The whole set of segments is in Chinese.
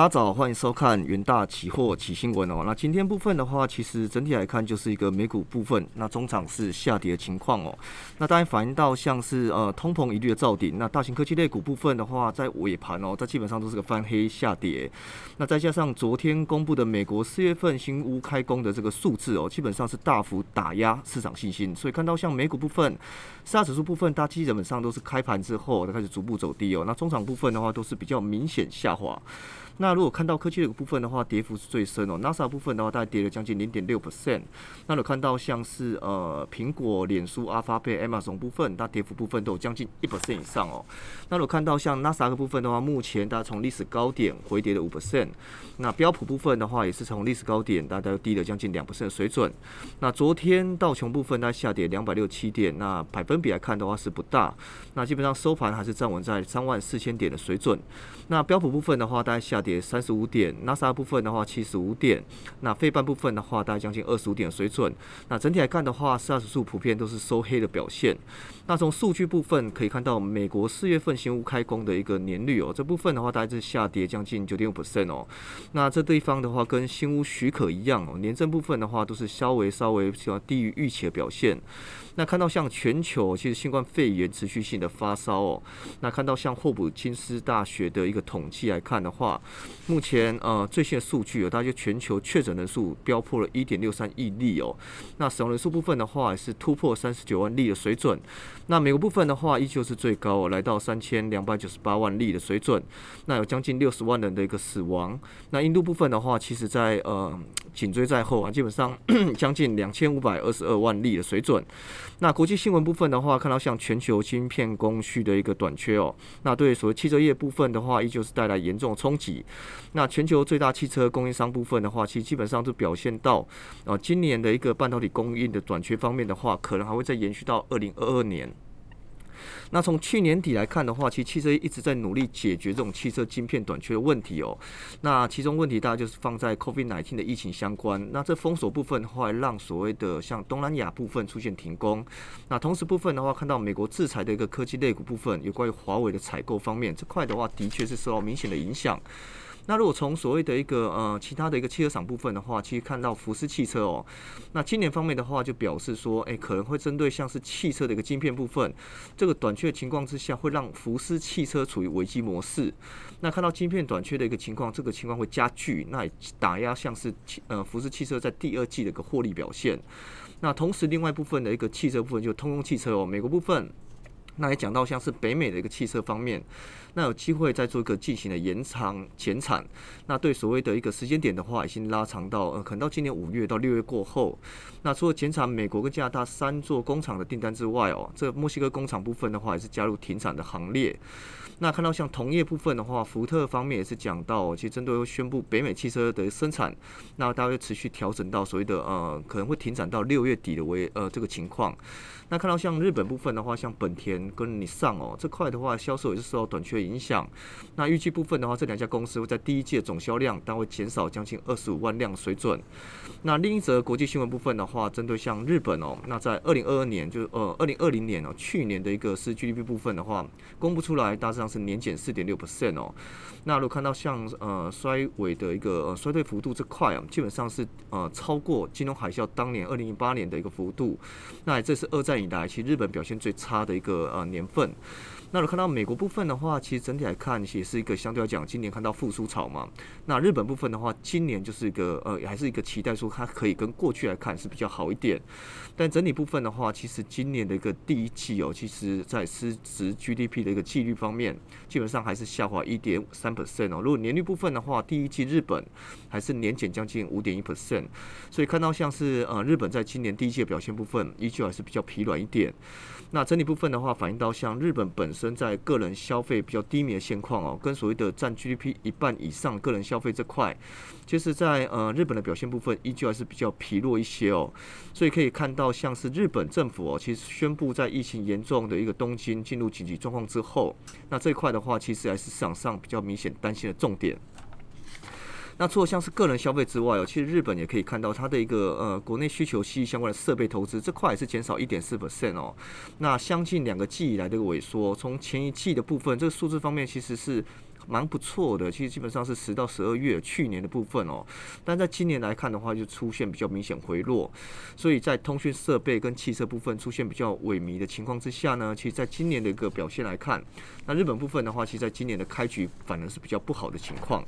大家早，欢迎收看元大期货起新闻哦。那今天部分的话，其实整体来看就是一个美股部分，那中场是下跌的情况哦。那当然反映到像是呃通膨疑虑的造顶，那大型科技类股部分的话，在尾盘哦，它基本上都是个翻黑下跌。那再加上昨天公布的美国四月份新屋开工的这个数字哦，基本上是大幅打压市场信心，所以看到像美股部分、四大指数部分，它基本上都是开盘之后它开始逐步走低哦。那中场部分的话，都是比较明显下滑。那如果看到科技的部分的话，跌幅是最深哦。NASA 部分的话，大概跌了将近零点六 percent。那有看到像是呃苹果、脸书、阿发贝、Amazon 部分，它跌幅部分都有将近一 percent 以上哦。那有看到像 NASA 的部分的话，目前大家从历史高点回跌了五 percent。那标普部分的话，也是从历史高点大概低了将近两 percent 的水准。那昨天道琼部分它下跌两百六七点，那百分比来看的话是不大。那基本上收盘还是站稳在三万四千点的水准。那标普部分的话，大概下跌。跌三十五点，NASA 部分的话七十五点，那费半部分的话大概将近二十五点水准。那整体来看的话，四大指数普遍都是收黑的表现。那从数据部分可以看到，美国四月份新屋开工的一个年率哦，这部分的话大概是下跌将近九点五 percent 哦。那这地方的话跟新屋许可一样哦，年增部分的话都是稍微稍微比较低于预期的表现。那看到像全球其实新冠肺炎持续性的发烧哦，那看到像霍普金斯大学的一个统计来看的话，目前呃最新的数据哦，大约全球确诊人数飙破了一点六三亿例哦，那死亡人数部分的话是突破三十九万例的水准，那美国部分的话依旧是最高哦，来到三千两百九十八万例的水准，那有将近六十万人的一个死亡，那印度部分的话，其实在呃紧追在后啊，基本上 将近两千五百二十二万例的水准。那国际新闻部分的话，看到像全球芯片供需的一个短缺哦，那对所谓汽车业部分的话，依旧是带来严重冲击。那全球最大汽车供应商部分的话，其实基本上都表现到，呃，今年的一个半导体供应的短缺方面的话，可能还会再延续到二零二二年。那从去年底来看的话，其实汽车一直在努力解决这种汽车晶片短缺的问题哦。那其中问题大概就是放在 COVID-19 的疫情相关。那这封锁部分的话，让所谓的像东南亚部分出现停工。那同时部分的话，看到美国制裁的一个科技类股部分，有关于华为的采购方面这块的话，的确是受到明显的影响。那如果从所谓的一个呃其他的一个汽车厂部分的话，其实看到福斯汽车哦，那今年方面的话就表示说，哎，可能会针对像是汽车的一个晶片部分，这个短缺的情况之下，会让福斯汽车处于危机模式。那看到晶片短缺的一个情况，这个情况会加剧，那打压像是呃福斯汽车在第二季的一个获利表现。那同时另外部分的一个汽车部分，就通用汽车哦，美国部分。那也讲到像是北美的一个汽车方面，那有机会再做一个进行的延长减产。那对所谓的一个时间点的话，已经拉长到呃可能到今年五月到六月过后。那除了减产美国跟加拿大三座工厂的订单之外哦，这墨西哥工厂部分的话也是加入停产的行列。那看到像同业部分的话，福特方面也是讲到，其实针对宣布北美汽车的生产，那大约持续调整到所谓的呃可能会停产到六月底的为呃这个情况。那看到像日本部分的话，像本田跟你上哦这块的话，销售也是受到短缺影响。那预计部分的话，这两家公司会在第一季总销量，但会减少将近二十五万辆水准。那另一则国际新闻部分的话，针对像日本哦，那在二零二二年就呃二零二零年哦，去年的一个是 GDP 部分的话，公布出来大致上是年减四点六 percent 哦。那如果看到像呃衰尾的一个呃衰退幅度这块啊，基本上是呃超过金融海啸当年二零一八年的一个幅度。那这是二战以来其实日本表现最差的一个呃年份。那如看到美国部分的话，其实整体来看也是一个相对来讲，今年看到复苏潮嘛。那日本部分的话，今年就是一个呃，还是一个期待说它可以跟过去来看是比较好一点。但整体部分的话，其实今年的一个第一季哦，其实在失值 GDP 的一个纪律方面，基本上还是下滑一点三 percent 哦。如果年率部分的话，第一季日本还是年减将近五点一 percent。所以看到像是呃日本在今年第一季的表现部分，依旧还是比较疲软一点。那整体部分的话，反映到像日本本身在个人消费比较低迷的现况哦，跟所谓的占 GDP 一半以上个人消费这块，其实，在呃日本的表现部分依旧还是比较疲弱一些哦。所以可以看到，像是日本政府哦，其实宣布在疫情严重的一个东京进入紧急状况之后，那这一块的话，其实还是市场上比较明显担心的重点。那除了像是个人消费之外哦，其实日本也可以看到它的一个呃国内需求息息相关的设备投资这块也是减少一点四 percent 哦。那相近两个季以来的萎缩，从前一季的部分，这个数字方面其实是。蛮不错的，其实基本上是十到十二月去年的部分哦，但在今年来看的话，就出现比较明显回落，所以在通讯设备跟汽车部分出现比较萎靡的情况之下呢，其实在今年的一个表现来看，那日本部分的话，其实在今年的开局反而是比较不好的情况。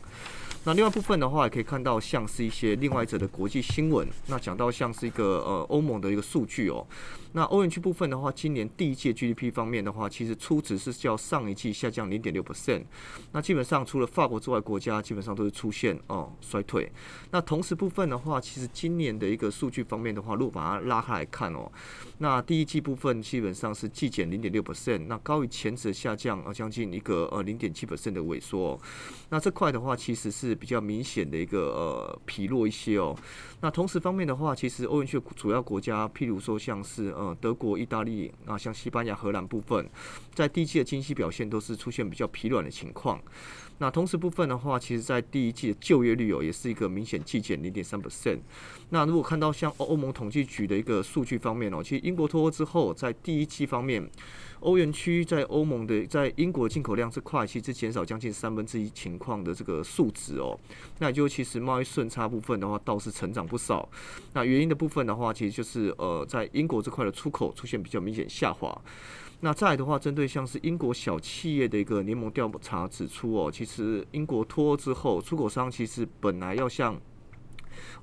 那另外部分的话，也可以看到像是一些另外者的国际新闻。那讲到像是一个呃欧盟的一个数据哦。那欧元区部分的话，今年第一届 GDP 方面的话，其实初值是较上一季下降零点六 percent。那基本上除了法国之外，国家基本上都是出现哦衰退。那同时部分的话，其实今年的一个数据方面的话，如果把它拉开来看哦，那第一季部分基本上是季减零点六 percent，那高于前值下降呃将近一个呃零点七 percent 的萎缩。那这块的话，其实是比较明显的一个呃疲弱一些哦。那同时方面的话，其实欧元区主要国家，譬如说像是呃德国、意大利啊，像西班牙、荷兰部分，在第一季的经济表现都是出现比较疲软的情况。那同时部分的话，其实在第一季的就业率哦，也是一个明显季减零点三 percent。那如果看到像欧欧盟统计局的一个数据方面哦，其实英国脱欧之后，在第一季方面。欧元区在欧盟的在英国进口量这块，其实减少将近三分之一情况的这个数值哦。那就其实贸易顺差部分的话，倒是成长不少。那原因的部分的话，其实就是呃，在英国这块的出口出现比较明显下滑。那再来的话，针对像是英国小企业的一个联盟调查指出哦，其实英国脱欧之后，出口商其实本来要向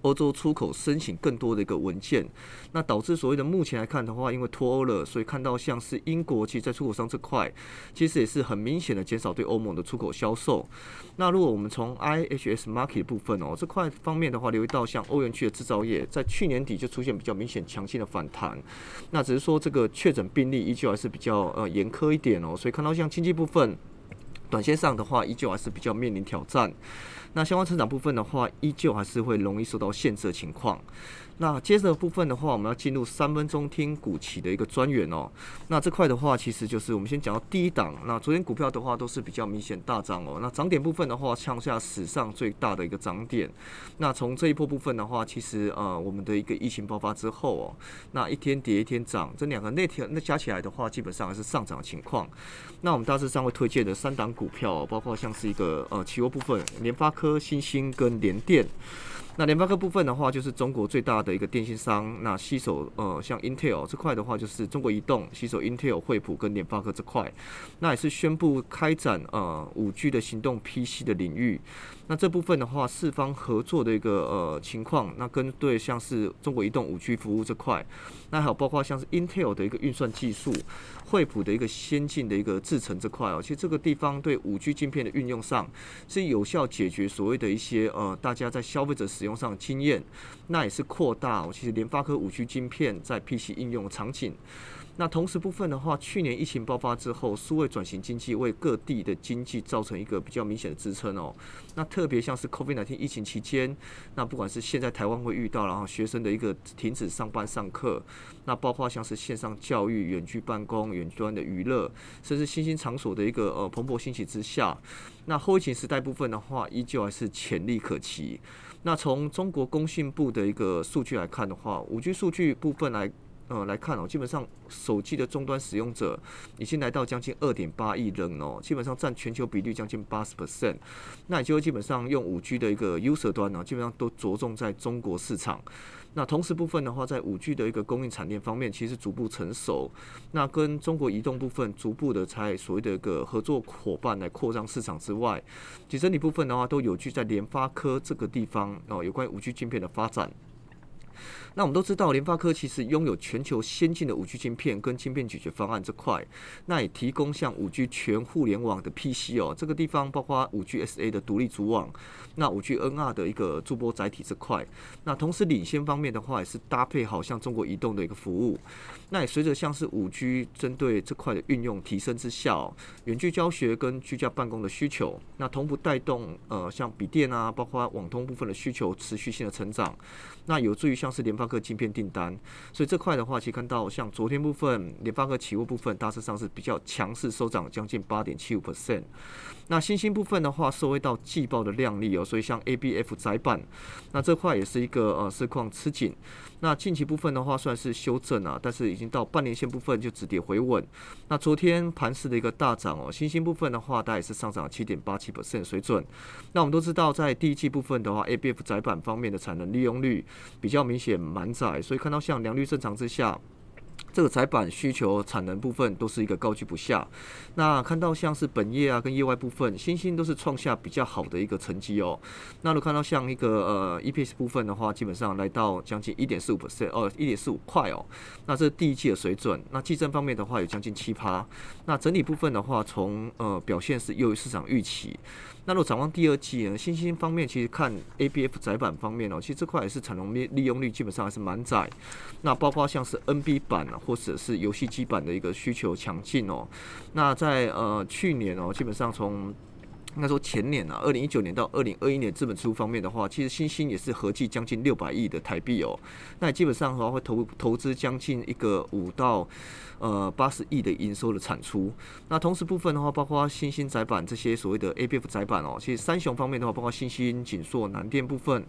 欧洲出口申请更多的一个文件，那导致所谓的目前来看的话，因为脱欧了，所以看到像是英国其实，在出口商这块，其实也是很明显的减少对欧盟的出口销售。那如果我们从 IHS Market 部分哦这块方面的话，留意到像欧元区的制造业，在去年底就出现比较明显强劲的反弹。那只是说这个确诊病例依旧还是比较呃严苛一点哦，所以看到像经济部分，短线上的话，依旧还是比较面临挑战。那相关成长部分的话，依旧还是会容易受到限制的情况。那接着部分的话，我们要进入三分钟听股期的一个专员哦。那这块的话，其实就是我们先讲到第一档。那昨天股票的话，都是比较明显大涨哦。那涨点部分的话，创下史上最大的一个涨点。那从这一波部分的话，其实呃，我们的一个疫情爆发之后哦，那一天跌一天涨，这两个那天那加起来的话，基本上还是上涨情况。那我们大致上会推荐的三档股票，包括像是一个呃期货部分，联发科、新兴跟联电。那联发科部分的话，就是中国最大的一个电信商。那携手呃，像 Intel 这块的话，就是中国移动携手 Intel、惠普跟联发科这块，那也是宣布开展呃五 G 的行动 PC 的领域。那这部分的话，四方合作的一个呃情况，那跟对像是中国移动五 G 服务这块，那还有包括像是 Intel 的一个运算技术，惠普的一个先进的一个制程这块哦，其实这个地方对五 G 晶片的运用上，是有效解决所谓的一些呃大家在消费者使用上的经验，那也是扩大，其实联发科五 G 晶片在 PC 应用场景。那同时部分的话，去年疫情爆发之后，数位转型经济为各地的经济造成一个比较明显的支撑哦。那特别像是 COVID-19 疫情期间，那不管是现在台湾会遇到，然后学生的一个停止上班上课，那包括像是线上教育、远距办公、远端的娱乐，甚至新兴场所的一个呃蓬勃兴起之下，那后疫情时代部分的话，依旧还是潜力可期。那从中国工信部的一个数据来看的话，五 G 数据部分来。呃，来看哦，基本上手机的终端使用者已经来到将近二点八亿人哦，基本上占全球比率将近八十 percent。那也就基本上用五 G 的一个 user 端呢，基本上都着重在中国市场。那同时部分的话，在五 G 的一个供应产业方面，其实逐步成熟。那跟中国移动部分逐步的在所谓的一个合作伙伴来扩张市场之外，其实你部分的话，都有据在联发科这个地方哦，有关于五 G 晶片的发展。那我们都知道，联发科其实拥有全球先进的五 G 晶片跟晶片解决方案这块，那也提供像五 G 全互联网的 PC 哦，这个地方包括五 G SA 的独立组网，那五 G NR 的一个驻波载体这块，那同时领先方面的话，也是搭配好像中国移动的一个服务。那也随着像是五 G 针对这块的运用提升之下，远距教学跟居家办公的需求，那同步带动呃像笔电啊，包括网通部分的需求持续性的成长，那有助于像是联发科晶片订单，所以这块的话，其实看到像昨天部分联发科起货部分大致上是比较强势收涨将近八点七五 percent。那新兴部分的话，受惠到季报的量力哦，所以像 A B F 窄板，那这块也是一个呃市况吃紧。那近期部分的话，算是修正啊，但是已经到半年线部分就止跌回稳。那昨天盘市的一个大涨哦，新兴部分的话，大概是上涨七点八七 percent 水准。那我们都知道，在第一季部分的话，A B F 窄板方面的产能利用率比较明显满载，所以看到像良率正常之下。这个窄板需求产能部分都是一个高居不下。那看到像是本业啊跟业外部分，新兴都是创下比较好的一个成绩哦。那如果看到像一个呃 EPS 部分的话，基本上来到将近一点四五 percent 哦，一点四五块哦。那这是第一季的水准。那计增方面的话有将近七趴。那整体部分的话，从呃表现是优于市场预期。那如果展望第二季呢？新兴方面其实看 A B F 窄板方面哦，其实这块也是产能利利用率基本上还是蛮窄。那包括像是 N B 板啊，或者是游戏机板的一个需求强劲哦。那在呃去年哦，基本上从应该说前年啊，二零一九年到二零二一年资本支出方面的话，其实新兴也是合计将近六百亿的台币哦。那基本上的话会投投资将近一个五到。呃，八十亿的营收的产出。那同时部分的话，包括新兴窄板这些所谓的 A B F 窄板哦，其实三雄方面的话，包括新兴、锦硕、南电部分，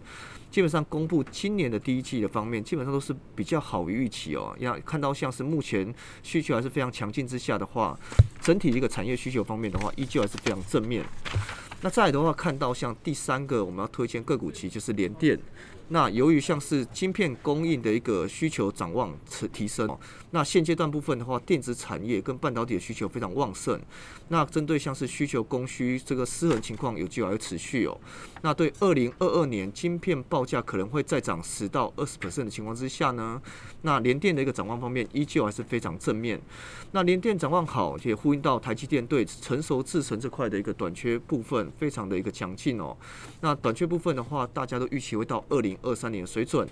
基本上公布今年的第一季的方面，基本上都是比较好于预期哦。要看到像是目前需求还是非常强劲之下的话，整体一个产业需求方面的话，依旧还是非常正面。那再来的话，看到像第三个我们要推荐个股期就是联电。那由于像是晶片供应的一个需求展望提提升，那现阶段部分的话，电子产业跟半导体的需求非常旺盛。那针对像是需求供需这个失衡情况有机会持续哦。那对二零二二年晶片报价可能会再涨十到二十 percent 的情况之下呢，那联电的一个展望方面依旧还是非常正面。那联电展望好，也呼应到台积电对成熟制程这块的一个短缺部分非常的一个强劲哦。那短缺部分的话，大家都预期会到二零。二三年水准，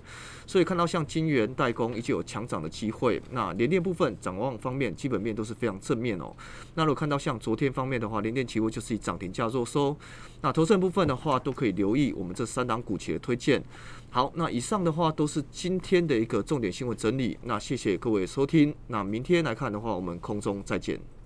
所以看到像金源代工依旧有强涨的机会。那联电部分展望方面，基本面都是非常正面哦。那如果看到像昨天方面的话，联电期货就是以涨停价弱收。那投资部分的话，都可以留意我们这三档股企的推荐。好，那以上的话都是今天的一个重点新闻整理。那谢谢各位收听。那明天来看的话，我们空中再见。